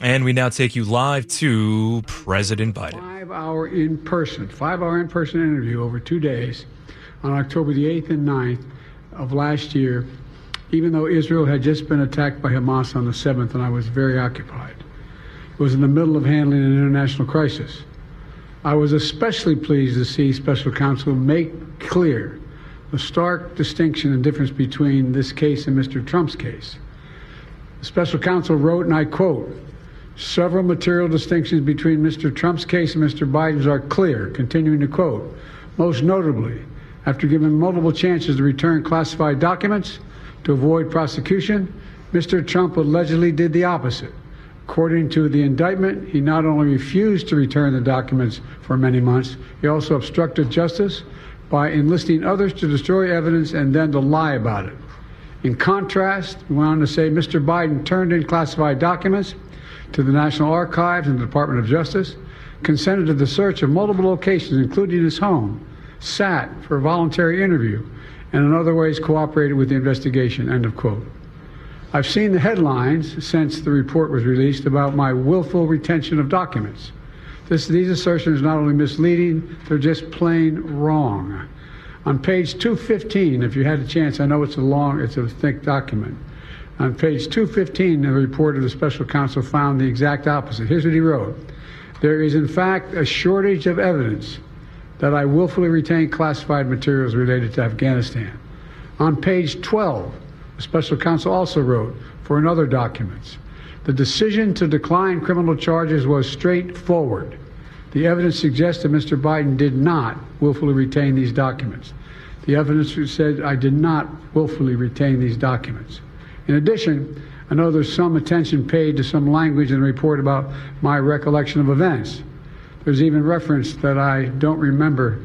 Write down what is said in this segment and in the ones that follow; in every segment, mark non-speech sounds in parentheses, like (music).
And we now take you live to President Biden. Five hour in person, five hour in person interview over two days on October the 8th and 9th of last year, even though Israel had just been attacked by Hamas on the 7th and I was very occupied. It was in the middle of handling an international crisis. I was especially pleased to see special counsel make clear the stark distinction and difference between this case and Mr. Trump's case. The special counsel wrote, and I quote, Several material distinctions between Mr. Trump's case and Mr. Biden's are clear, continuing to quote. Most notably, after given multiple chances to return classified documents to avoid prosecution, Mr. Trump allegedly did the opposite. According to the indictment, he not only refused to return the documents for many months, he also obstructed justice by enlisting others to destroy evidence and then to lie about it. In contrast, he went on to say Mr. Biden turned in classified documents to the National Archives and the Department of Justice, consented to the search of multiple locations, including his home, sat for a voluntary interview, and in other ways cooperated with the investigation. End of quote. I've seen the headlines since the report was released about my willful retention of documents. This, these assertions are not only misleading, they're just plain wrong. On page 215, if you had a chance, I know it's a long, it's a thick document. On page 215, the report of the special counsel found the exact opposite. Here's what he wrote There is, in fact, a shortage of evidence that I willfully retained classified materials related to Afghanistan. On page 12, the special counsel also wrote for another documents. The decision to decline criminal charges was straightforward. The evidence suggests that Mr. Biden did not willfully retain these documents. The evidence said I did not willfully retain these documents. In addition, I know there's some attention paid to some language in the report about my recollection of events. There's even reference that I don't remember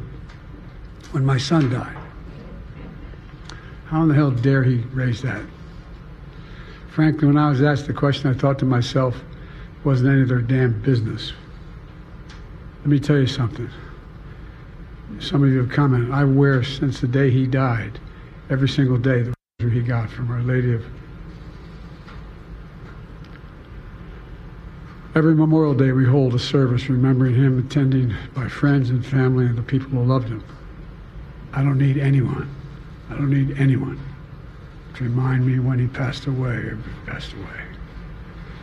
when my son died. How in the hell dare he raise that? Frankly, when I was asked the question, I thought to myself, it wasn't any of their damn business. Let me tell you something. Some of you have commented, I wear since the day he died, every single day, the he got from Our Lady of Every Memorial Day, we hold a service remembering him, attended by friends and family and the people who loved him. I don't need anyone. I don't need anyone to remind me when he passed away or passed away.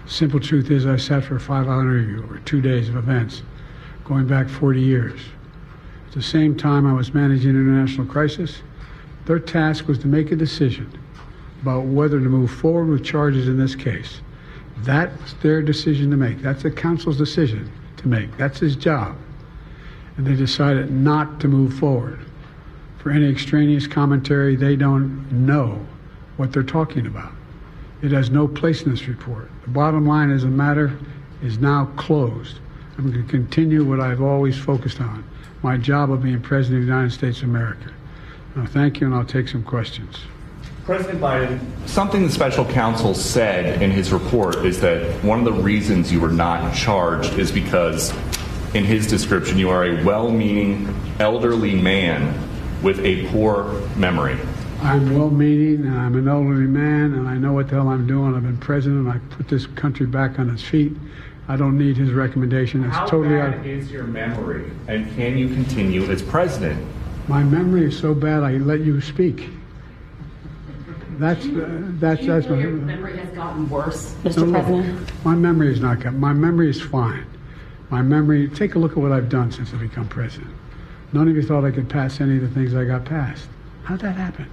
Simple truth is, I sat for a five-hour interview over two days of events, going back 40 years. At the same time, I was managing an international crisis. Their task was to make a decision about whether to move forward with charges in this case. That's their decision to make. That's the counsel's decision to make. That's his job. And they decided not to move forward. For any extraneous commentary, they don't know what they're talking about. It has no place in this report. The bottom line is the matter is now closed. I'm going to continue what I've always focused on my job of being President of the United States of America. Now, thank you, and I'll take some questions. President Biden, something the special counsel said in his report is that one of the reasons you were not charged is because, in his description, you are a well meaning elderly man with a poor memory. I'm well meaning and I'm an elderly man and I know what the hell I'm doing. I've been president. I put this country back on its feet. I don't need his recommendation. It's How totally bad out. is your memory, and can you continue as president? My memory is so bad I let you speak. That's uh, that's that's my your memory has gotten worse, Mr. No, no. President? My memory is not good. My memory is fine. My memory. Take a look at what I've done since I become president. None of you thought I could pass any of the things I got passed. How'd that happen?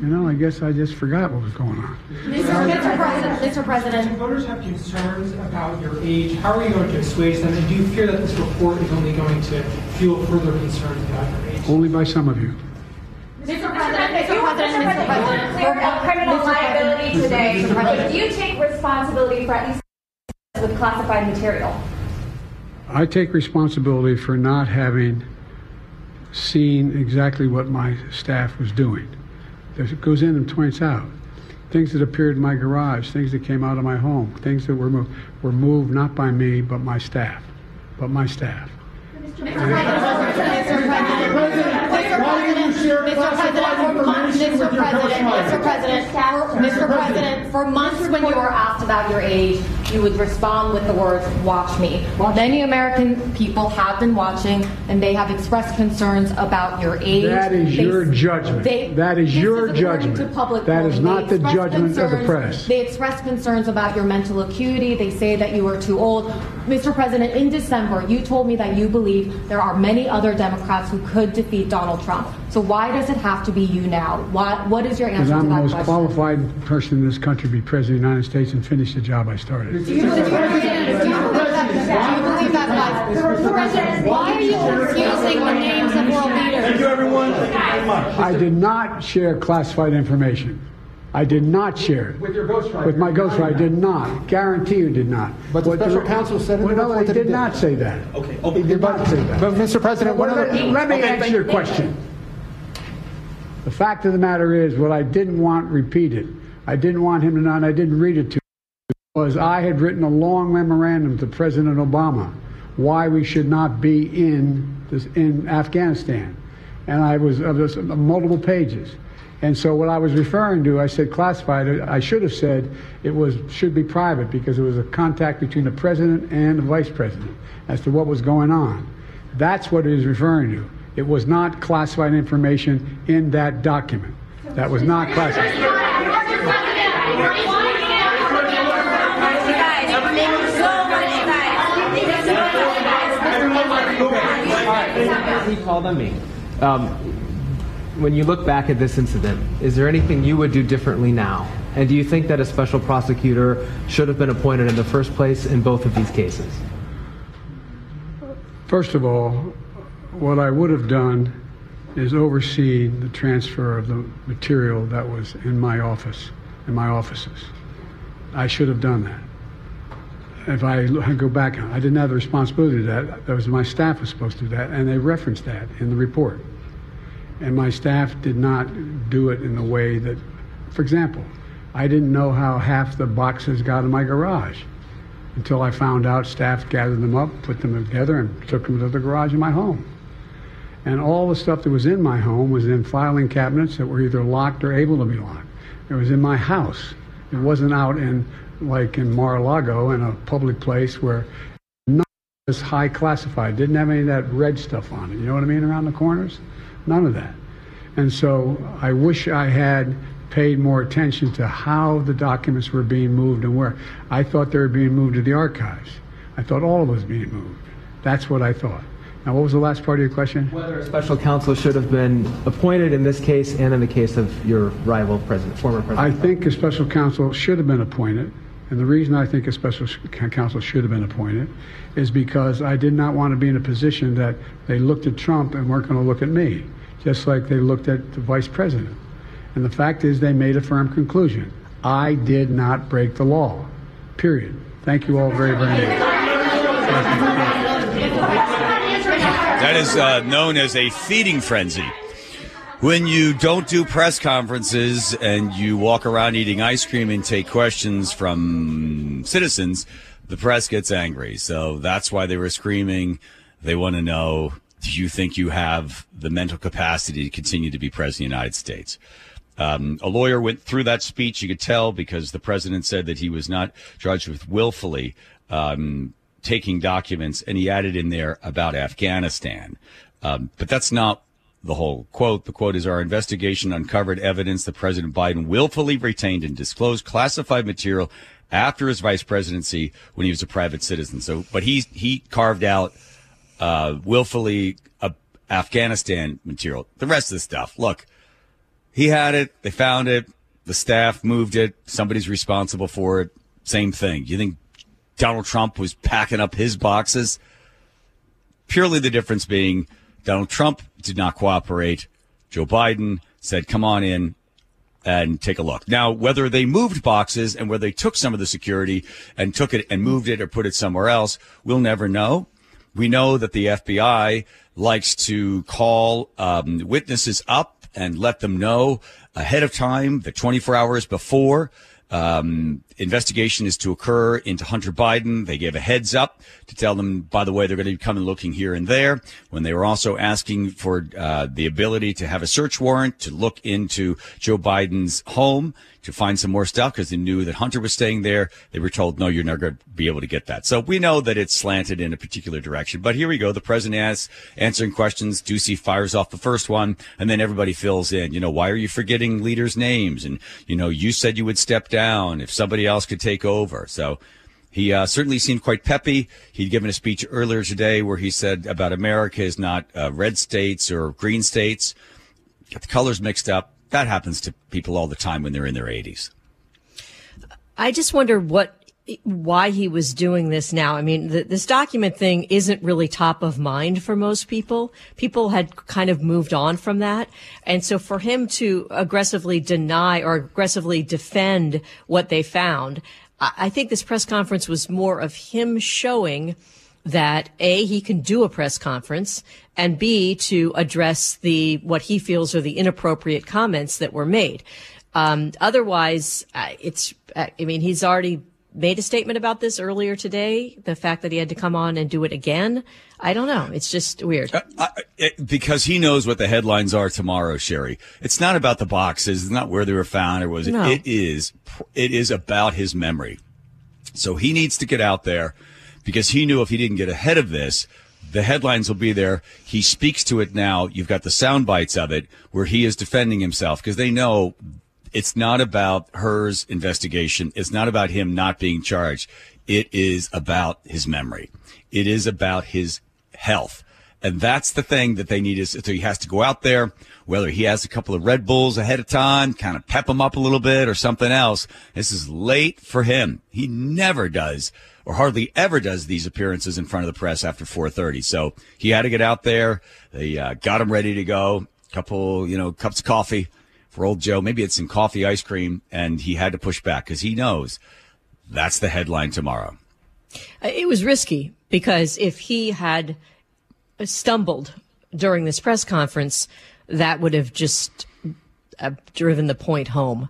You know, I guess I just forgot what was going on. Mr. Mr. President, Mr. Do President, voters have concerns about your age? How are you going to assuage them? And do you fear that this report is only going to fuel further concerns about your age? Only by some of you. Mr. President, Mr. You, President, Mr. Mr. President, President. you were cleared of criminal Mr. President. liability today. Mr. Do you take responsibility for at least with classified material? I take responsibility for not having seen exactly what my staff was doing. It goes in and points out things that appeared in my garage, things that came out of my home, things that were moved, were moved not by me but my staff, but my staff. Mr. President, Mr. President, Mr. President, for months, Mr. President, Mr. President, for- Mr. President, for months when you were asked about your age, you would respond with the words, watch me. Many American people have been watching and they have expressed concerns about your age. That is They- your judgment. they- That is your according judgment. That is not the judgment of the press. They express concerns about your mental acuity. They say that you are too old. Mr. President, in December, you told me that you believe there are many other Democrats who could defeat Donald Trump. So why does it have to be you now? Why, what is your answer to I'm the most question? qualified person in this country to be president of the United States and finish the job I started. Do you believe that? Do you believe that? Do you believe that? Mr. President, why are you confusing the names of world leaders? Thank you, everyone. Thank you very much. I did not share classified information. I did not share it. With your ghostwriter. With my ghostwriter, I did not. Guarantee you did not. But the What special counsel said in the no, report he did did. not say that. Okay. He did not say that. But, Mr. President, one Well, let, the... let me Okay, answer your you. question. The fact of the matter is, what I didn't want repeated, I didn't want him to know, and I didn't read it to him, was I had written a long memorandum to President Obama why we should not be in this, in Afghanistan, and I was of this multiple pages. And so what I was referring to, I said classified. I should have said it was should be private because it was a contact between the president and the vice president as to what was going on. That's what it is referring to. It was not classified information in that document. That was not classified. He called on me. Um, when you look back at this incident, is there anything you would do differently now? And do you think that a special prosecutor should have been appointed in the first place in both of these cases? First of all, what I would have done is oversee the transfer of the material that was in my office, in my offices. I should have done that. If I go back, I didn't have the responsibility to that. That was my staff was supposed to do that, and they referenced that in the report. And my staff did not do it in the way that, for example, I didn't know how half the boxes got in my garage until I found out staff gathered them up, put them together, and took them to the garage in my home. And all the stuff that was in my home was in filing cabinets that were either locked or able to be locked. It was in my house. It wasn't out in, like in Mar-a-Lago, in a public place where none of this high classified. Didn't have any of that red stuff on it. You know what I mean? Around the corners? None of that. And so I wish I had paid more attention to how the documents were being moved and where. I thought they were being moved to the archives. I thought all of it was being moved. That's what I thought. Now, what was the last part of your question? Whether a special counsel should have been appointed in this case and in the case of your rival president, former president? I think a special counsel should have been appointed. And the reason I think a special counsel should have been appointed is because I did not want to be in a position that they looked at Trump and weren't going to look at me, just like they looked at the vice president. And the fact is, they made a firm conclusion. I did not break the law. Period. Thank you all very, very much. That is uh, known as a feeding frenzy. When you don't do press conferences and you walk around eating ice cream and take questions from citizens, the press gets angry. So that's why they were screaming. They want to know do you think you have the mental capacity to continue to be president of the United States? Um, a lawyer went through that speech. You could tell because the president said that he was not charged with willfully um, taking documents, and he added in there about Afghanistan. Um, but that's not the whole quote. The quote is Our investigation uncovered evidence that President Biden willfully retained and disclosed classified material after his vice presidency when he was a private citizen. So, but he, he carved out uh, willfully uh, Afghanistan material. The rest of the stuff, look, he had it. They found it. The staff moved it. Somebody's responsible for it. Same thing. You think Donald Trump was packing up his boxes? Purely the difference being Donald Trump did not cooperate. Joe Biden said, come on in and take a look. Now, whether they moved boxes and whether they took some of the security and took it and moved it or put it somewhere else, we'll never know. We know that the FBI likes to call um, witnesses up and let them know ahead of time, the 24 hours before. Um, investigation is to occur into Hunter Biden. They gave a heads up to tell them, by the way, they're going to be coming looking here and there. When they were also asking for uh, the ability to have a search warrant to look into Joe Biden's home to find some more stuff because they knew that Hunter was staying there. They were told, no, you're not going to be able to get that. So we know that it's slanted in a particular direction. But here we go. The president asks, answering questions. Doocy fires off the first one, and then everybody fills in. You know, why are you forgetting leaders' names? And, you know, you said you would step down if somebody else could take over. So he uh, certainly seemed quite peppy. He'd given a speech earlier today where he said about America is not uh, red states or green states. Got the colors mixed up. That happens to people all the time when they're in their 80s. I just wonder what why he was doing this now. I mean, the, this document thing isn't really top of mind for most people. People had kind of moved on from that. And so for him to aggressively deny or aggressively defend what they found, I, I think this press conference was more of him showing that A, he can do a press conference and B, to address the, what he feels are the inappropriate comments that were made. Um, otherwise, it's, I mean, he's already made a statement about this earlier today. The fact that he had to come on and do it again, I don't know. It's just weird. Uh, I, it, because he knows what the headlines are tomorrow, Sherry. It's not about the boxes. It's not where they were found or was it. No. It is. It is about his memory. So he needs to get out there because he knew if he didn't get ahead of this, the headlines will be there. He speaks to it now. You've got the sound bites of it where he is defending himself because they know it's not about hers investigation. It's not about him not being charged. It is about his memory. It is about his health. And that's the thing that they need is so he has to go out there, whether he has a couple of Red Bulls ahead of time, kind of pep him up a little bit or something else. This is late for him. He never does or hardly ever does these appearances in front of the press after 4:30. So he had to get out there. They uh, got him ready to go. Couple, you know, cups of coffee for old Joe. Maybe it's some coffee ice cream, and he had to push back because he knows that's the headline tomorrow. Uh, It was risky because if he had stumbled during this press conference, that would have just uh, driven the point home.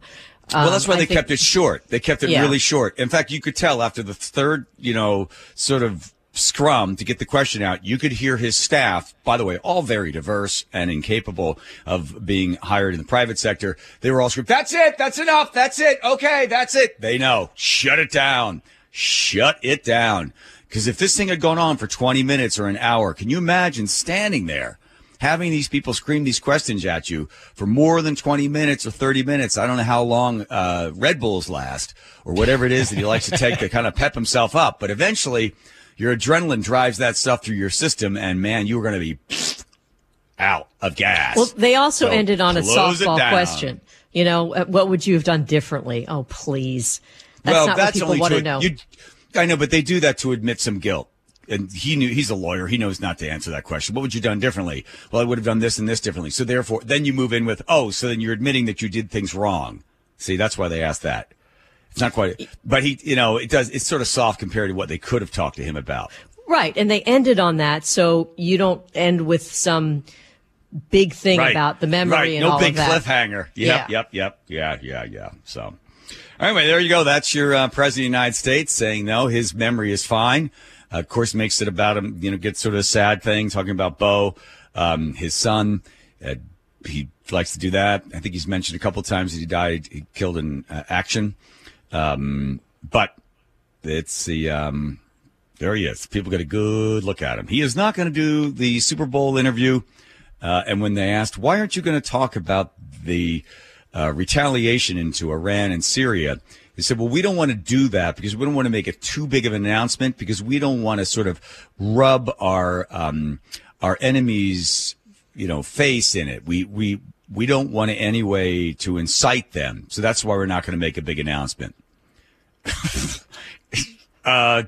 Well, that's Um, why I they think- kept it short. They kept it Yeah. really short. In fact, you could tell after the third, you know, sort of scrum to get the question out, you could hear his staff, by the way, all very diverse and incapable of being hired in the private sector. They were all screaming, that's it. That's enough. That's it. Okay. That's it. They know. Shut it down. Shut it down. Because if this thing had gone on for 20 minutes or an hour, can you imagine standing there? having these people scream these questions at you for more than 20 minutes or 30 minutes. I don't know how long uh, Red Bulls last or whatever it is that he likes to take to kind of pep himself up. But eventually, your adrenaline drives that stuff through your system, and man, you are going to be out of gas. Well, they also So ended on a softball question. You know, uh, what would you have done differently? Oh, please. That's well, not that's what people want to to know. You, I know, but they do that to admit some guilt. And he knew he's a lawyer. He knows not to answer that question. What would you have done differently? Well, I would have done this and this differently. So therefore, then you move in with, oh, so then you're admitting that you did things wrong. See, that's why they asked that. It's not quite, but he, you know, it does, it's sort of soft compared to what they could have talked to him about. Right. And they ended on that. So you don't end with some big thing Right. about the memory right. and no all big of that. cliffhanger. Yep, Yeah. yep, yep. Yeah, yeah, yeah. So, anyway, there you go. That's your uh, president of the United States saying no, his memory is fine. Uh, of course, makes it about him. You know, gets sort of a sad thing talking about Beau, um, his son. Uh, he likes to do that. I think he's mentioned a couple times that he died, he killed in uh, action. Um, but it's the um, there he is. People get a good look at him. He is not going to do the Super Bowl interview. Uh, and when they asked, why aren't you going to talk about the uh, retaliation into Iran and Syria? He said, well, we don't want to do that because we don't want to make it too big of an announcement because we don't want to sort of rub our, um, our enemies, you know, face in it. We, we, we don't want to anyway to incite them. So that's why we're not going to make a big announcement. (laughs) uh,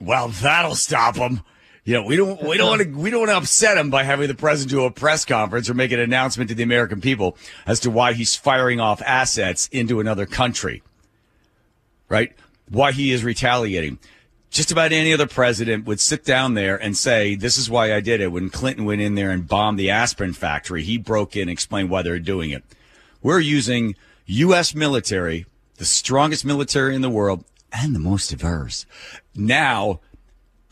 well, that'll stop them. You know, we don't we don't want to we don't want to upset him by having the president do a press conference or make an announcement to the American people as to why he's firing off assets into another country. Right? Why he is retaliating. Just about any other president would sit down there and say, "This is why I did it." When Clinton went in there and bombed the aspirin factory, he broke in and explained why they're doing it. We're using U.S. military the strongest military in the world and the most diverse. Now,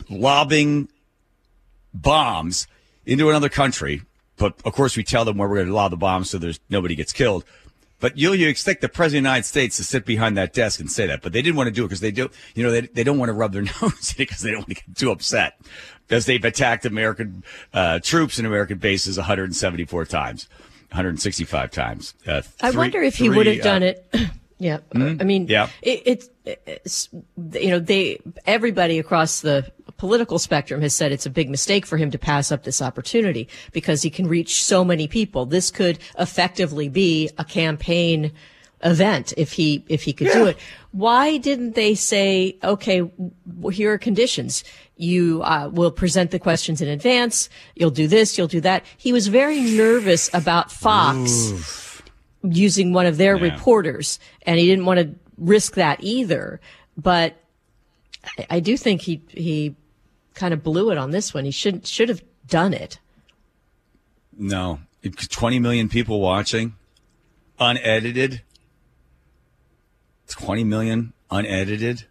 lobbing bombs into another country, but of course we tell them where we're going to lob the bombs so there's nobody gets killed. But you you expect the president of the United States to sit behind that desk and say that, but they didn't want to do it because they do, you know, they, they don't want to rub their (laughs) nose because they don't want to get too upset because they've attacked American uh, troops and American bases 174 times, 165 times. Uh, I wonder if he would have uh, done it. (clears throat) yeah, I mean, Yeah. it, it's, it's you know they everybody across the political spectrum has said it's a big mistake for him to pass up this opportunity because he can reach so many people. This could effectively be a campaign event if he if he could do it. Why didn't they say, okay, w- here are conditions. You uh, will present the questions in advance. You'll do this. You'll do that. He was very nervous about Fox using one of their Yeah. reporters, and he didn't want to risk that either. But I, I do think he he kind of blew it on this one. He should should have done it. No, 20 million people watching, unedited. 20 million unedited.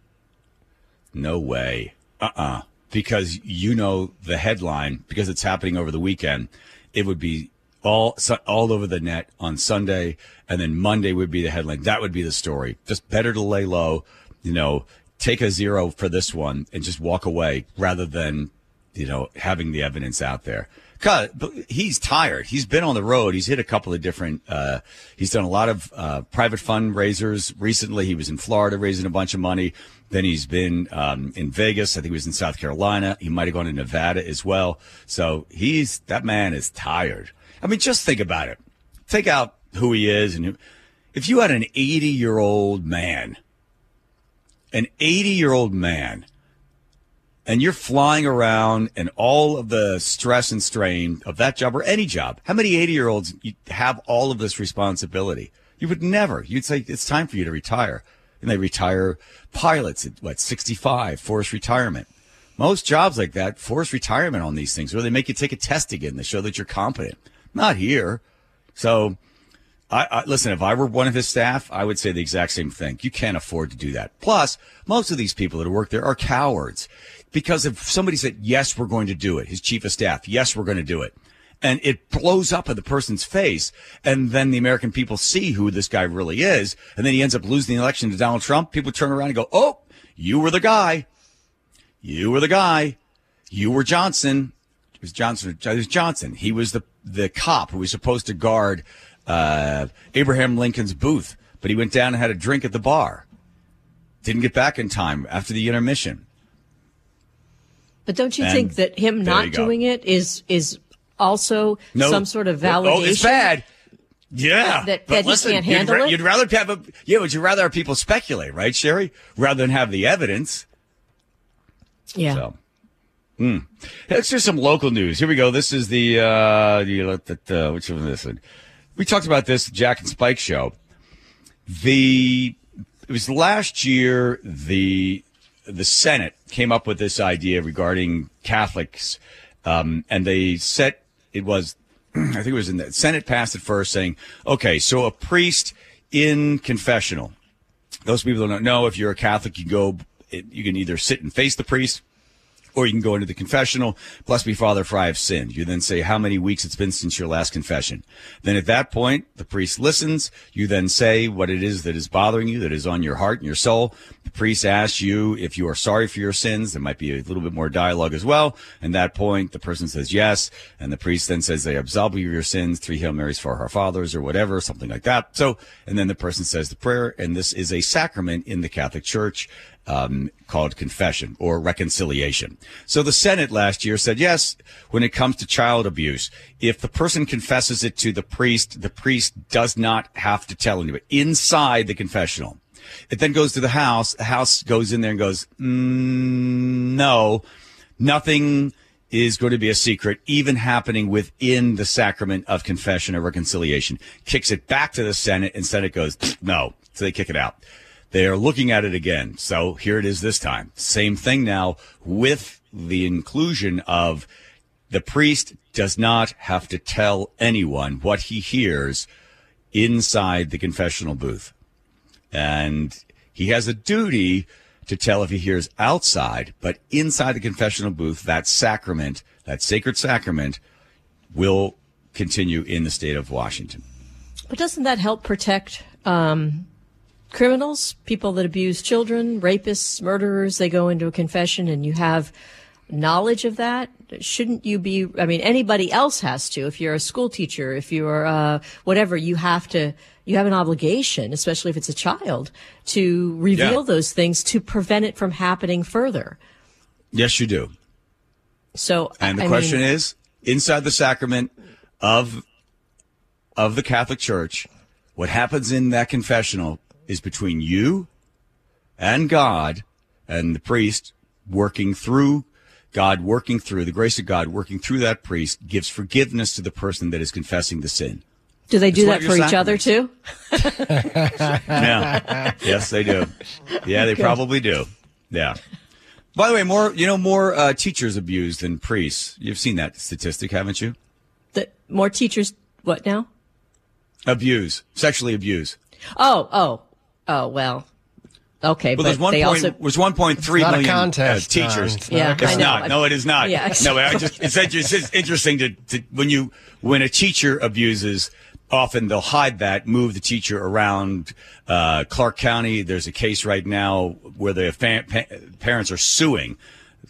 No way. Uh-uh. Because you know the headline because it's happening over the weekend. It would be all all over the net on Sunday, and then Monday would be the headline. That would be the story. Just better to lay low, you know, take a zero for this one and just walk away rather than you know, having the evidence out there. 'Cause- he's tired. He's been on the road. He's hit a couple of different. Uh, he's done a lot of uh, private fundraisers recently. He was in Florida raising a bunch of money. Then he's been um, in Vegas. I think he was in South Carolina. He might have gone to Nevada as well. So he's that man is tired. I mean, just think about it. Take out who he is, and if you had an 80 year old man, an 80 year old man and you're flying around and all of the stress and strain of that job or any job, how many 80 year olds have all of this responsibility? You would never. You'd say it's time for you to retire. And they retire pilots at what, 65, forced retirement. Most jobs like that, force retirement on these things, where they make you take a test again to show that you're competent. Not here. So, I, I listen. If I were one of his staff, I would say the exact same thing. You can't afford to do that. Plus, most of these people that work there are cowards because if somebody said yes, we're going to do it, his chief of staff, yes, we're going to do it, and it blows up in the person's face, and then the American people see who this guy really is, and then he ends up losing the election to Donald Trump. People turn around and go, "Oh, you were the guy. You were the guy. You were Johnson." It was Johnson. It was Johnson. He was the the cop who was supposed to guard uh, Abraham Lincoln's booth, but he went down and had a drink at the bar. Didn't get back in time after the intermission. But don't you And think that him not doing it is is also No, some sort of validation? Oh, it's bad. Yeah, That- that he listen, can't you'd handle it? You'd rather have a yeah, would you rather have people speculate, right, Sherry, rather than have the evidence? Yeah. So, hmm. Let's do some local news. Here we go. This is the uh, the, uh, the uh, which one is this? one? We talked about this Jack and Spike show. The it was last year. The the Senate came up with this idea regarding Catholics, um, and they set it was (clears throat) I think it was in the Senate passed it first, saying, okay, so a priest in confessional. Those people don't know if you're a Catholic, you go, you can either sit and face the priest, or you can go into the confessional. Bless me, Father, for I have sinned. You then say how many weeks it's been since your last confession. Then at that point, the priest listens. You then say what it is that is bothering you, that is on your heart and your soul. The priest asks you if you are sorry for your sins. There might be a little bit more dialogue as well. And that point, the person says yes. And the priest then says they absolve you of your sins, three Hail Marys for our fathers or whatever, something like that. So, and then the person says the prayer. And this is a sacrament in the Catholic Church um, called confession or reconciliation. So the Senate last year said yes, when it comes to child abuse, if the person confesses it to the priest, the priest does not have to tell anybody inside the confessional. It then goes to the House. The House goes in there and goes, mm, no, nothing is going to be a secret, even happening within the sacrament of confession or reconciliation. Kicks it back to the Senate, and Senate goes, no. So they kick it out. They are looking at it again. So here it is this time. Same thing now with the inclusion of the priest does not have to tell anyone what he hears inside the confessional booth. and he has a duty to tell if he hears outside, but inside the confessional booth, that sacrament, that sacred sacrament, will continue in the state of Washington. But doesn't that help protect um, criminals, people that abuse children, rapists, murderers? They go into a confession and you have knowledge of that. Shouldn't you be? I mean, anybody else has to. If you're a school teacher, if you're uh, whatever, you have to. You have an obligation, especially if it's a child, to reveal Yeah. those things to prevent it from happening further. Yes, you do. So, And the I question mean, is, inside the sacrament of of the Catholic Church, what happens in that confessional is between you and God and the priest working through God working through the grace of God working through that priest gives forgiveness to the person that is confessing the sin. do they do It's that for each other too? (laughs) Yeah. yes, they do. Yeah, they probably do. Yeah. By the way, more you know, more uh, teachers abused than priests. You've seen that statistic, haven't you? That more teachers. What now? Abuse, sexually abuse. Oh, oh, oh. Well, okay, Well, but there's one they point, also there's 1.3 not a million contest, Don. teachers. It's not Yeah, it's I know. not. No, it is not. Yeah. No, I just it's, it's interesting to, to when you when a teacher abuses. Often they'll hide that, move the teacher around. Uh, Clark County, there's a case right now where the fa- pa- parents are suing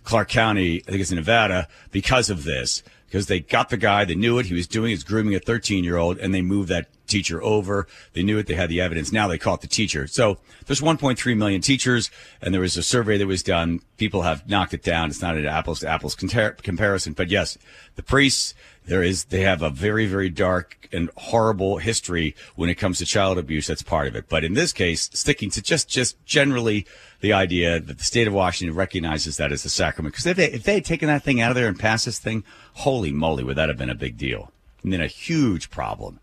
Clark County, I think it's in Nevada, because of this. Because they got the guy, they knew it, he was doing his grooming a 13 year old, and they moved that teacher over. They knew it, they had the evidence. Now they caught the teacher. So there's 1.3 million teachers, and there was a survey that was done. People have knocked it down. It's not an apples to apples compar- comparison, but yes, the priests, there is, they have a very, very dark and horrible history when it comes to child abuse. That's part of it. But in this case, sticking to just, just generally the idea that the state of Washington recognizes that as a sacrament. Because if they, if they had taken that thing out of there and passed this thing, holy moly, would that have been a big deal? And then a huge problem.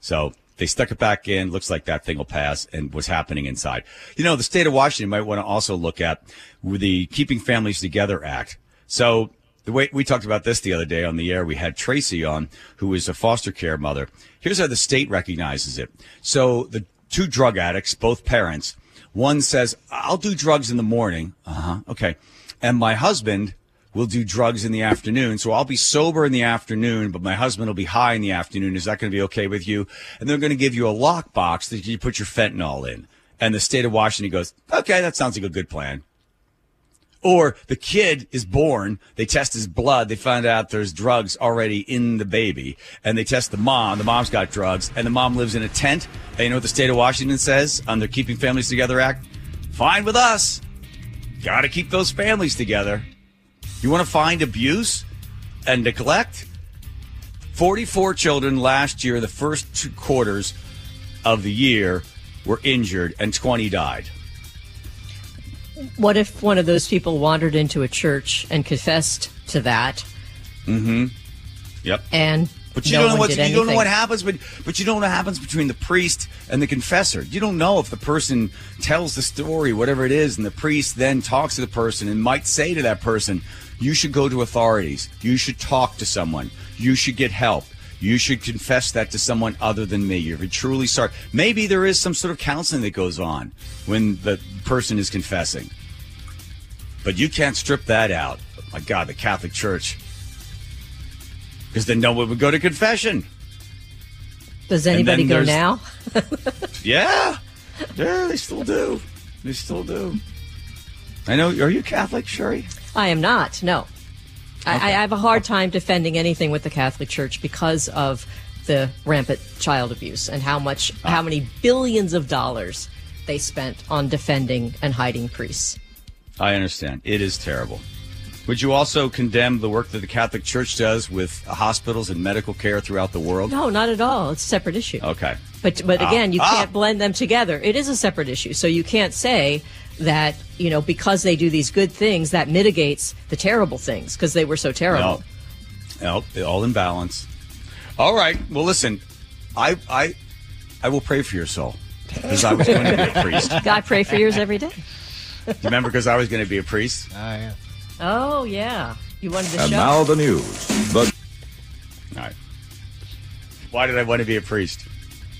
So they stuck it back in. Looks like that thing will pass and what's happening inside. You know, the state of Washington might want to also look at the Keeping Families Together Act. So the way we talked about this the other day on the air, we had Tracy on, who is a foster care mother. Here's how the state recognizes it. So the two drug addicts, both parents, one says, I'll do drugs in the morning. Uh huh. Okay. And my husband will do drugs in the afternoon. So I'll be sober in the afternoon, but my husband will be high in the afternoon. Is that going to be okay with you? And they're going to give you a lockbox that you put your fentanyl in. And the state of Washington goes, okay, that sounds like a good plan. Or the kid is born, they test his blood, they find out there's drugs already in the baby, and they test the mom, the mom's got drugs, and the mom lives in a tent. And you know what the state of Washington says on their Keeping Families Together Act? Fine with us. Got to keep those families together. You want to find abuse and neglect? 44 children last year, the first two quarters of the year, were injured, and 20 died. What if one of those people wandered into a church and confessed to that, Mm-hmm. Yep. and But you no don't know what you don't know what happens, but but you don't know what happens between the priest and the confessor. You don't know if the person tells the story, whatever it is, and the priest then talks to the person and might say to that person, "You should go to authorities. You should talk to someone. You should get help." You should confess that to someone other than me. You're truly sorry. Maybe there is some sort of counseling that goes on when the person is confessing. But you can't strip that out. My God, the Catholic Church. Because then no one would go to confession. Does anybody go now? (laughs) Yeah. Yeah, they still do. They still do. I know. Are you Catholic, Sherry? I am not. No, I, I have a hard time defending anything with the Catholic Church because of the rampant child abuse and how much, Ah. how many billions of dollars they spent on defending and hiding priests. I understand. It is terrible. Would you also condemn the work that the Catholic Church does with hospitals and medical care throughout the world? No, not at all. It's a separate issue. Okay. But but Ah. again, you Ah. can't blend them together. It is a separate issue. So you can't say that you know because they do these good things that mitigates the terrible things because they were so terrible. No. No, all in balance. All right. Well, listen, I I I will pray for your soul because I was going to be a (laughs) priest. God, pray for yours every day. You remember because I was going to be a priest? (laughs) Ah, yeah. Oh yeah, you wanted the And show. now the news. The All right. Why did I want to be a priest?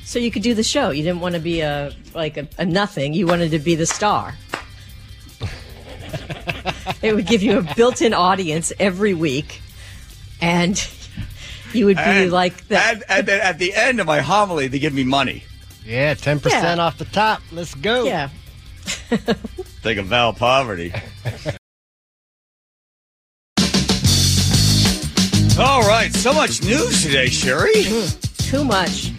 So you could do the show. You didn't want to be a like a, a nothing. You wanted to be the star. It would give you a built-in audience every week, and you would be And- like that. and, and then at the end of my homily, they give me money. Yeah, 10% Yeah. off the top. Let's go. yeah. Take a vow of poverty. All right, so much news today, Sherry. Mm, too much.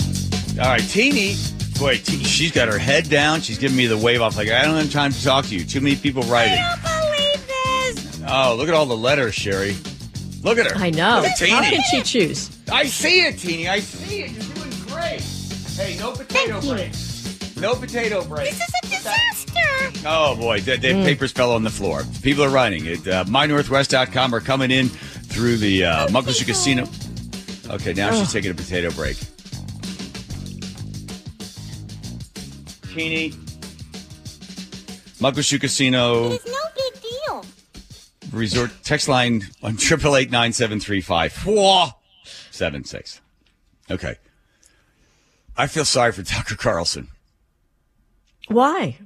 All right, Teeny. Boy, Te- she's got her head down. She's giving me the wave off like I don't have time to talk to you. Too many people writing. Believe this. Oh, look at all the letters, Sherry. Look at her. I know. Look at How Teeny. can she choose? I see it, Teeny. I see it. You're doing great. Hey, no potato break. No potato break. This is a disaster. Oh boy, the, the papers fell on the floor. People are running. it. Uh, MyNorthwest.com are coming in through the uh, Muckleshoot Casino. Okay, now she's taking a potato break. Teeny. Muckleshoot Casino. It's no big deal. Resort text line on triple eight nine seven three five four seven six. Okay. I feel sorry for Tucker Carlson. Why?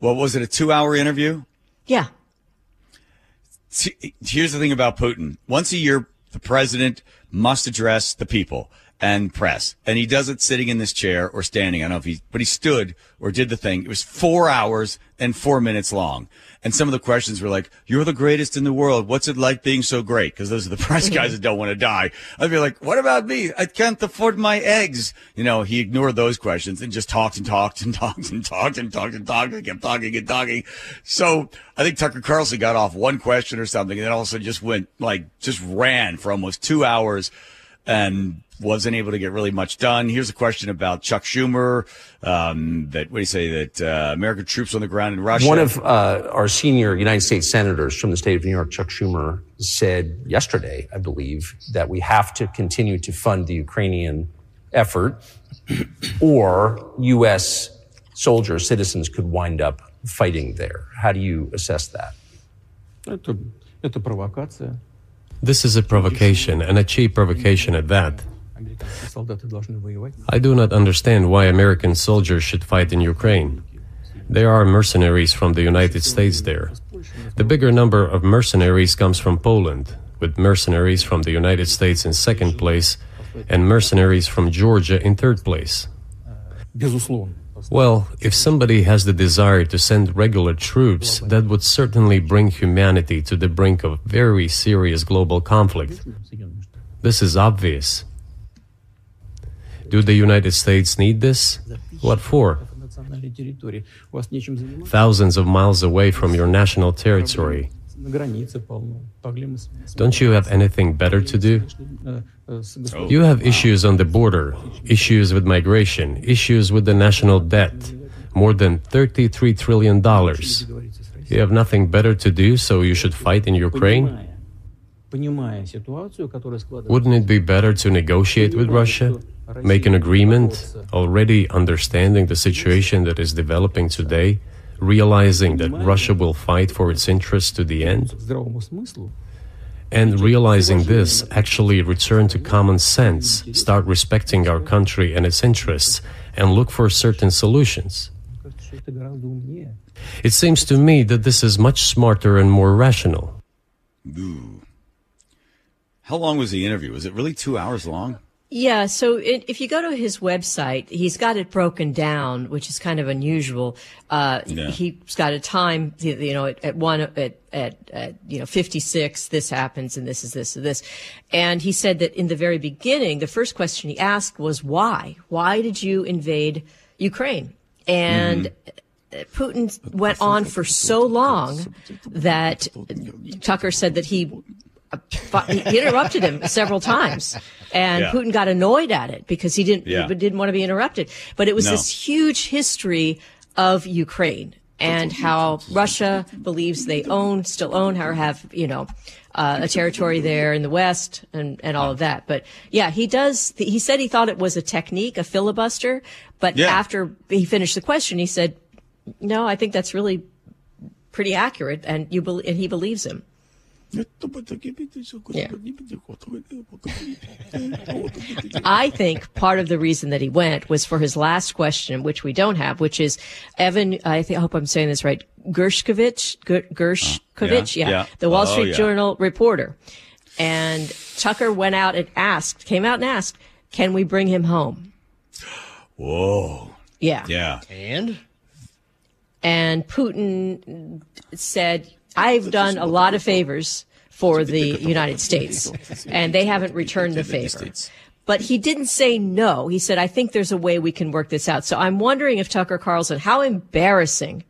Well, was it a two hour interview? Yeah. See, Here's the thing about Putin. Once a year, the president must address the people and press. And he does it sitting in this chair or standing. I don't know if he, but he stood or did the thing. It was four hours and four minutes long. And some of the questions were like, you're the greatest in the world. What's it like being so great? Because those are the (laughs) press guys that don't want to die. I'd be like, what about me? I can't afford my eggs. You know, he ignored those questions and just talked and talked and (laughs) talked and talked and talked and talked and kept talking and talking. So I think Tucker Carlson got off one question or something and then all of a sudden just went like, just ran for almost two hours and wasn't able to get really much done. Here's a question about Chuck Schumer. Um, that what do you say that uh, American troops on the ground in Russia? One of uh, our senior United States senators from the state of New York, Chuck Schumer, said yesterday, I believe, that we have to continue to fund the Ukrainian effort, (clears throat) or U.S. soldiers, citizens, could wind up fighting there. How do you assess that? Это, это провокация. This is a provocation, and a cheap provocation at that. I do not understand why American soldiers should fight in Ukraine. There are mercenaries from the United States there. The bigger number of mercenaries comes from Poland, with mercenaries from the United States in second place and mercenaries from Georgia in third place. Well, if somebody has the desire to send regular troops, that would certainly bring humanity to the brink of very serious global conflict. This is obvious. Do the United States need this? What for? Thousands of miles away from your national territory. Don't you have anything better to do? Oh, you have issues on the border, issues with migration, issues with the national debt, more than $33 trillion. You have nothing better to do, so you should fight in Ukraine? Wouldn't it be better to negotiate with Russia, make an agreement, already understanding the situation that is developing today? realizing that Russia will fight for its interests to the end, and realizing this, actually return to common sense, start respecting our country and its interests, and look for certain solutions. It seems to me that this is much smarter and more rational. How long was the interview? Was it really two hours long? Yeah, so it, if you go to his website, he's got it broken down, which is kind of unusual. Uh, Yeah. He's got a time, you know, at, at one, at, at, at, you know, 56, this happens and this is this and this. And he said that in the very beginning, the first question he asked was why? Why did you invade Ukraine? And uh, Putin went on for so long that Tucker said that he interrupted him several times, and Yeah. Putin got annoyed at it because he didn't Yeah. he didn't want to be interrupted. But it was No. this huge history of Ukraine and how Russia believes they own, still own, or have you know uh, a territory there in the west and and all of that. But yeah, he does. He said he thought it was a technique, a filibuster. But Yeah. after he finished the question, he said, "No, I think that's really pretty accurate," and you bel and he believes him. I think part of the reason that he went was for his last question, which we don't have, which is Evan. I, think, I hope I'm saying this right. Gershkovich, Gershkovich, yeah, yeah, yeah. the Wall Oh, Street yeah. Journal reporter, and Tucker went out and asked, came out and asked, "Can we bring him home?" Whoa. Yeah, Yeah. And? and Putin said, I've done a lot of favors for the United States, and they haven't returned the favor. But he didn't say no. He said, I think there's a way we can work this out. So I'm wondering if Tucker Carlson, how embarrassing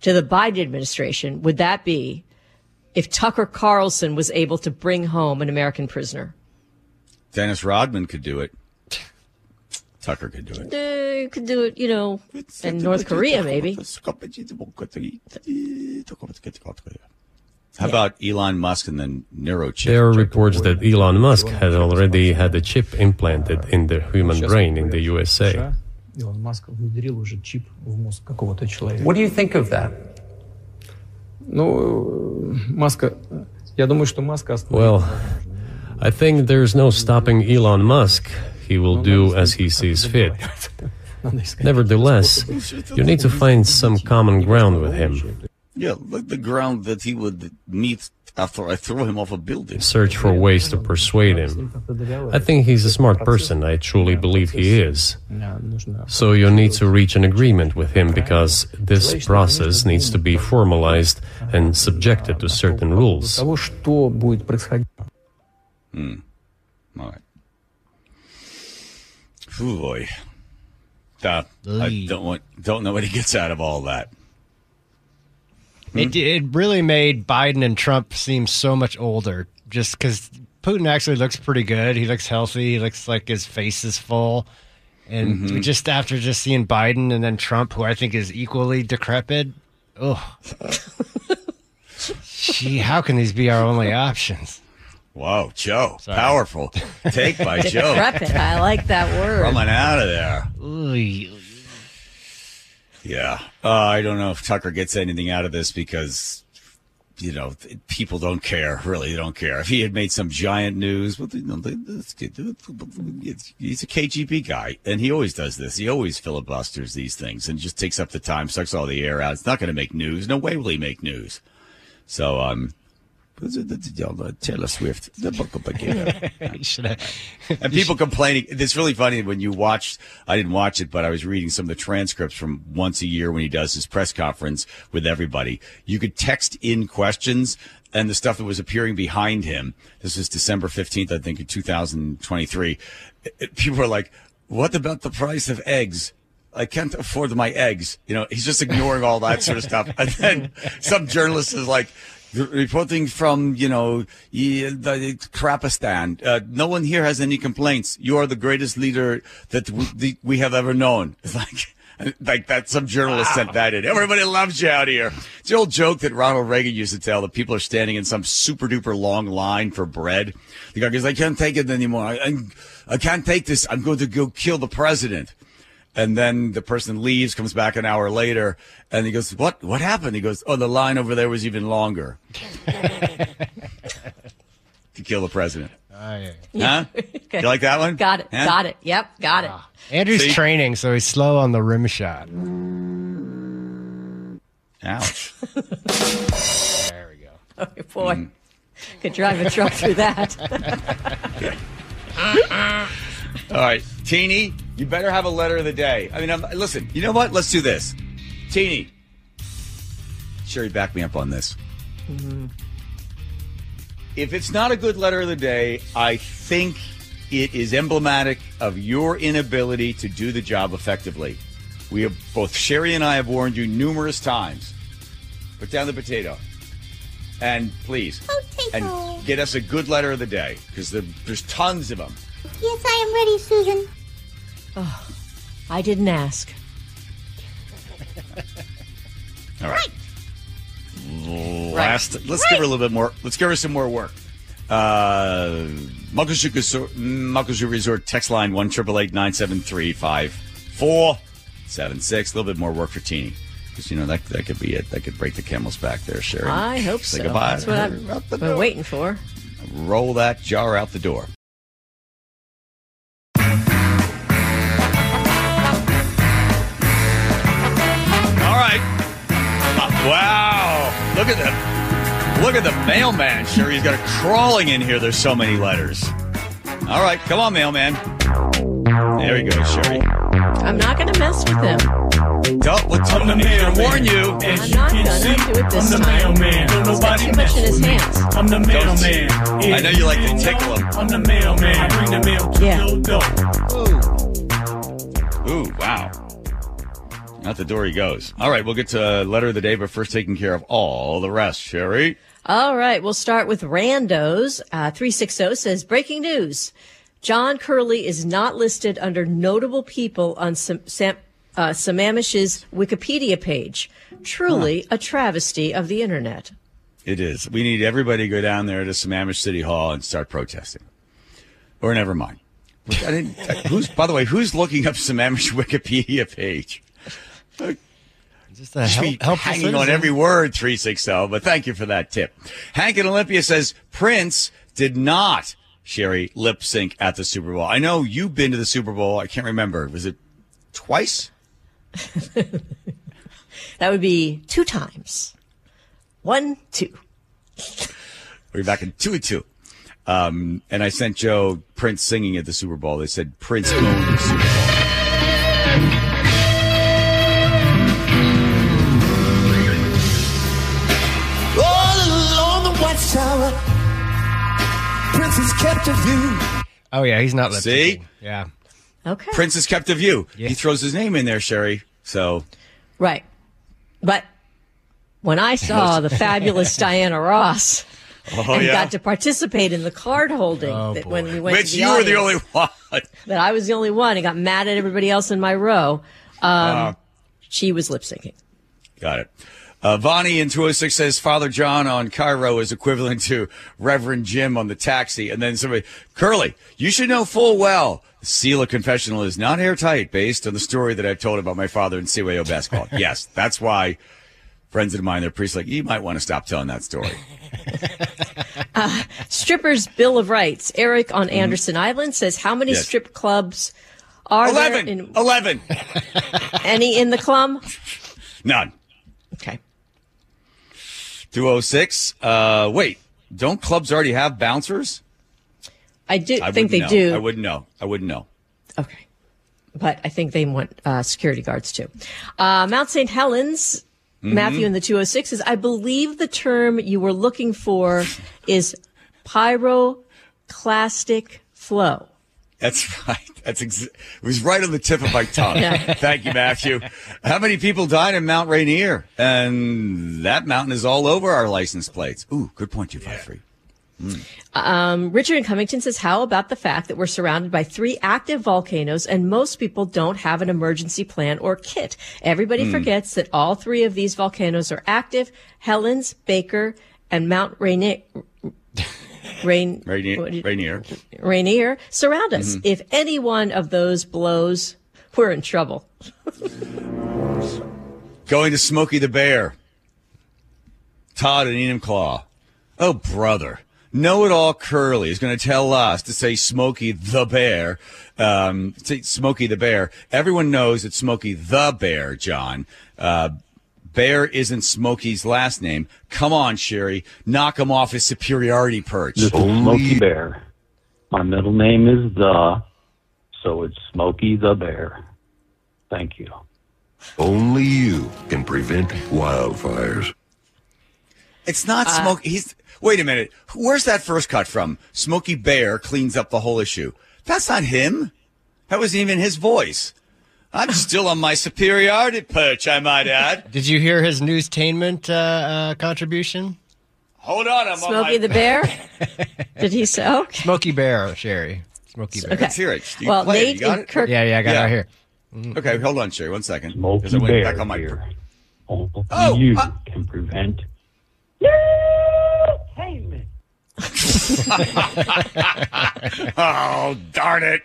to the Biden administration would that be if Tucker Carlson was able to bring home an American prisoner? Dennis Rodman could do it. Tucker could do it. Uh, could do it, you know, in North Korea, maybe. How about Elon Musk and the neurochip? There are reports that Elon Musk has already had a chip implanted in the human brain in the USA. What do you think of that? Well, I think there's no stopping Elon Musk. He will do as he sees fit. (laughs) Nevertheless, you need to find some common ground with him. Yeah, like the ground that he would meet after I throw him off a building. Search for ways to persuade him. I think he's a smart person. I truly believe he is. So you need to reach an agreement with him because this process needs to be formalized and subjected to certain rules. Hmm. All right. Ooh, boy. Uh, I don't want, don't know what he gets out of all that. It, it really made Biden and Trump seem so much older just because Putin actually looks pretty good. He looks healthy. He looks like his face is full. And Mhm. just after just seeing Biden and then Trump, who I think is equally decrepit, oh, (laughs) gee, how can these be our only options? Whoa, Joe, powerful take by (laughs) Joe. Decrepit. I like that word. Coming out of there. Yeah. Uh, I don't know if Tucker gets anything out of this because, you know, people don't care. Really, they don't care. If he had made some giant news, well, you know, they- let's get- it's- he's a KGB guy, and he always does this. He always filibusters these things and just takes up the time, sucks all the air out. It's not going to make news. No way will he make news. So, um, Taylor Swift, the book of again. (laughs) and people complaining. It's really funny when you watch. I didn't watch it, but I was reading some of the transcripts from once a year when he does his press conference with everybody. You could text in questions and the stuff that was appearing behind him. This was December fifteenth, I think, in two thousand twenty-three. People were like, "What about the price of eggs?" I can't afford my eggs. You know, he's just ignoring all that sort of stuff. And then some journalist is like, reporting from, you know, the Krapistan. Uh, no one here has any complaints. You are the greatest leader that we, we have ever known. (laughs) It's like, like that, some journalist sent that in. Everybody loves you out here. It's the old joke that Ronald Reagan used to tell that people are standing in some super duper long line for bread. The guy goes, I can't take it anymore. I, I, I can't take this. I'm going to go kill the president. And then the person leaves, comes back an hour later, and he goes, "What? What happened?" He goes, "Oh, the line over there was even longer (laughs) to kill the president." Ah, huh? Okay. You like that one? Got it. Huh? Got it. Yep. Got it. Ah, Andrew's See? training, so he's slow on the rim shot. Ouch. (laughs) there we go. Oh, boy. Mm. Could drive a truck through that. (laughs) All right, Teeny, you better have a letter of the day. I mean, I'm, listen, you know what? Let's do this. Teeny, Sherry, back me up on this. Mm-hmm. If it's not a good letter of the day, I think it is emblematic of your inability to do the job effectively. We have both Sherry and I have warned you numerous times. Put down the potato. And please, and get us a good letter of the day because there, there's tons of them. Yes, I am ready, Susan. Oh, I didn't ask. All right. Last, let's give her a little bit more. Let's give her some more work. Uh, Muckleshoot Resort, text line one triple eight nine seven three five four seven six. A little bit more work for Teeny. Because you know that that could be it. That could break the camel's back there, Sherry. I hope Say so. goodbye. That's what the been waiting for. Roll that jar out the door. Wow. Look at that. Look at the mailman. Sure, he's got a crawling in here. There's so many letters. All right. Come on, mailman. There he goes, Sherry. I'm not going to mess with him. Don't, what's I'm the mailman. warn you. I'm not going to do it this I'm the time. mailman. Don't He's got nobody too much in his hands. I'm the mailman. I know you like to tickle him. I'm the mailman. I bring the mail to Yeah. your door. Ooh, wow. Out the door he goes. All right, we'll get to uh, letter of the day, but first taking care of all the rest, Sherry. All right, we'll start with randos. Uh, 360 says breaking news. John Curley is not listed under notable people on Sam, Sam, uh, Sammamish's Wikipedia page. Truly a travesty of the internet. It is. We need everybody to go down there to Sammamish City Hall and start protesting. Or never mind. I didn't, who's, by the way, who's looking up Sammamish (laughs) Wikipedia page? Just a Should help, be helpful hanging on every word 360, but thank you for that tip. Hank in Olympia says Prince did not, Sherry, lip sync at the Super Bowl. I know you've been to the Super Bowl. I can't remember. Was it twice? (laughs) That would be two times. One, two. We're back in two and two. Um, and I sent Joe Prince singing at the Super Bowl. They said Prince owned the Super Bowl. Prince is kept of you. Oh yeah, he's not lip See? syncing. Yeah. Okay. Prince is kept of you. He throws his name in there, Sherry. So Right. But when I saw the fabulous (laughs) Diana Ross Oh, and yeah? got to participate in the card holding Oh, that when we went which to the you were the only one. (laughs) that I was the only one and got mad at everybody else in my row. Um, Uh, she was lip syncing. Got it. Uh, Vonnie in 206 says Father John on KIRO is equivalent to Reverend Jim on the taxi. And then somebody, Curley, you should know full well the seal of confessional is not airtight based on the story that I've told about my father in CYO basketball. (laughs) yes, that's why friends of mine, they're priests like, you might want to stop telling that story. (laughs) Uh, Strippers Bill of Rights. Eric on Anderson Island says, how many Mm-hmm. Yes. strip clubs are 11. there? In, 11. any in the club? None. Okay. 206. Uh, wait, don't clubs already have bouncers? I do I think they know. do. I wouldn't know. I wouldn't know. Okay. But I think they want uh, security guards too. Uh, Mount St. Helens, Mhm. Matthew in the 206 is, I believe the term you were looking for is pyroclastic flow. That's right. That's ex- it was right on the tip of my tongue. Yeah. Thank you, Matthew. How many people died in Mount Rainier? And that mountain is all over our license plates. Ooh, good point, you five three. Um, Richard in Cummington says, How about the fact that we're surrounded by three active volcanoes and most people don't have an emergency plan or kit? Everybody Hmm. forgets that all three of these volcanoes are active Helens, Baker, and Mount Rainier. Rain, Rainier. Rainier. Rainier surround us. Mhm. If any one of those blows, we're in trouble. Going to Smokey the Bear. Todd and Enumclaw. Oh, brother. Know it all Curley is going to tell us to say Smokey the Bear. Um, say Smokey the Bear. Everyone knows it's Smokey the Bear, John. Uh, Bear isn't Smokey's last name. Come on, Sherry. Knock him off his superiority perch. This Smokey Bear. My middle name is The, so it's Smokey the Bear. Thank you. Only you can prevent wildfires. It's not uh, Smokey. He's wait a minute. Where's that first cut from? Smokey Bear cleans up the whole issue. That's not him. That wasn't even his voice. I'm still on my superiority perch, I might add. (laughs) Did you hear his newstainment uh, uh, contribution? Hold on, I'm on Smokey my... the Bear? (laughs) Did he say? Okay. Smokey Bear, Sherry. Smokey Bear. Okay. Let's hear it. You Well, play it? You got and it? Kirk- Yeah, yeah, I got it right here. Okay, hold on, Sherry. One second. Smokey 'Cause I went Bear back on my. here. Only Oh, you uh- can prevent. (laughs) oh, darn it.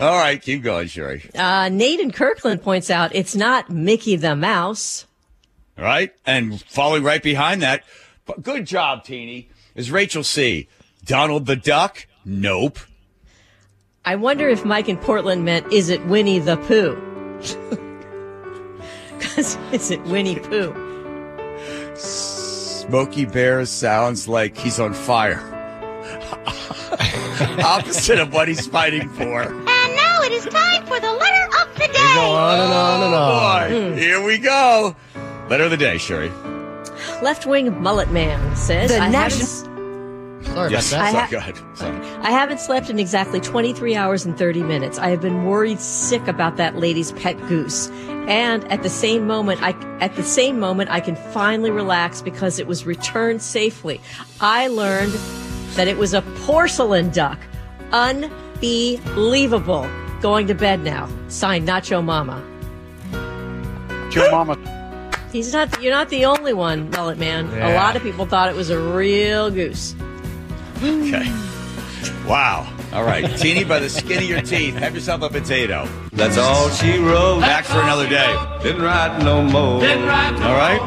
All right, keep going, Sherry. Uh, Nate Kirkland points out it's not Mickey the Mouse. Right? And following right behind that, but good job, Teeny, is Rachel C. Donald the Duck? Nope. I wonder if Mike in Portland meant, is it Winnie the Pooh? (laughs) Because is it Winnie Pooh? Smokey Bear sounds like he's on fire. (laughs) Opposite of what he's fighting for. And now it is time for the letter of the day. Go on and on and oh, on. Boy, here we go. Letter of the day, Sherry. Left wing mullet man says, The I nation- haven't- Sorry yes, about that. I ha- go ahead. Sorry. I haven't slept in exactly 23 hours and 30 minutes. I have been worried sick about that lady's pet goose. And at the same moment, I, at the same moment, I can finally relax because it was returned safely. I learned that it was a porcelain duck. Unbelievable. Going to bed now. Signed Nacho Mama. Your (laughs) mama. He's not, you're not the only one, Mullet Man. A lot of people thought it was a real goose. Okay. Wow. All right. Teeny by the skin of your teeth. Have yourself a potato. That's all she wrote. Back for another day. Didn't write no more. All right.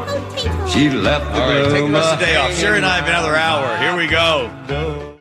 She left the All right. Take the room rest of the day uh, off. Sure and I have another hour. Here we go. door.